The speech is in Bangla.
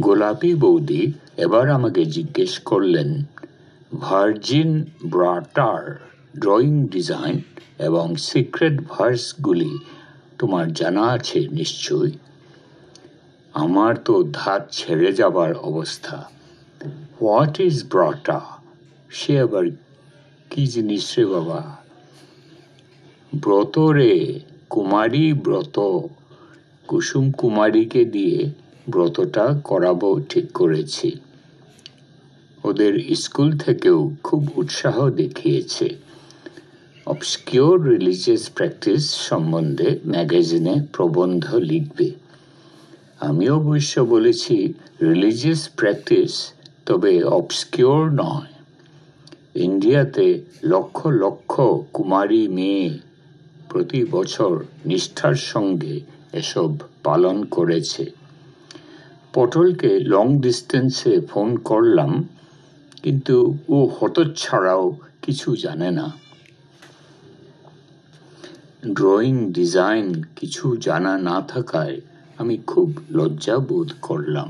গোলাপি বৌদি এবার আমাকে জিজ্ঞেস করলেন, ভার্জিন ব্রাটার ড্রয়িং ডিজাইন এবং সিক্রেট ভার্সগুলি তোমার জানা আছে নিশ্চয়ই? আমার তো ধাত ছেড়ে যাবার অবস্থা। What is ব্রাটা? সে আবার কি জিনিস রে বাবা? ব্রত রে, কুমারী ব্রত। কুসুম কুমারীকে দিয়ে ব্রতটা করাবো, ঠিক করেছি। ওদের স্কুল থেকেও খুব উৎসাহ দেখিয়েছে। অবস্কিওর রিলিজিয়াস প্র্যাকটিস সম্বন্ধে ম্যাগাজিনে প্রবন্ধ লিখবে। আমি অবশ্য বলেছি রিলিজিয়াস প্র্যাকটিস তবে অবস্কিওর নয়। ইন্ডিয়াতে লক্ষ লক্ষ কুমারী মেয়ে প্রতি বছর নিষ্ঠার সঙ্গে এসব পালন করেছে। পটলকে লং ডিস্টেন্সে ফোন করলাম, কিন্তু ও হতচ্ছাড়াও কিছু জানে না। ড্রয়িং ডিজাইন কিছু জানা না থাকায় আমি খুব লজ্জা বোধ করলাম।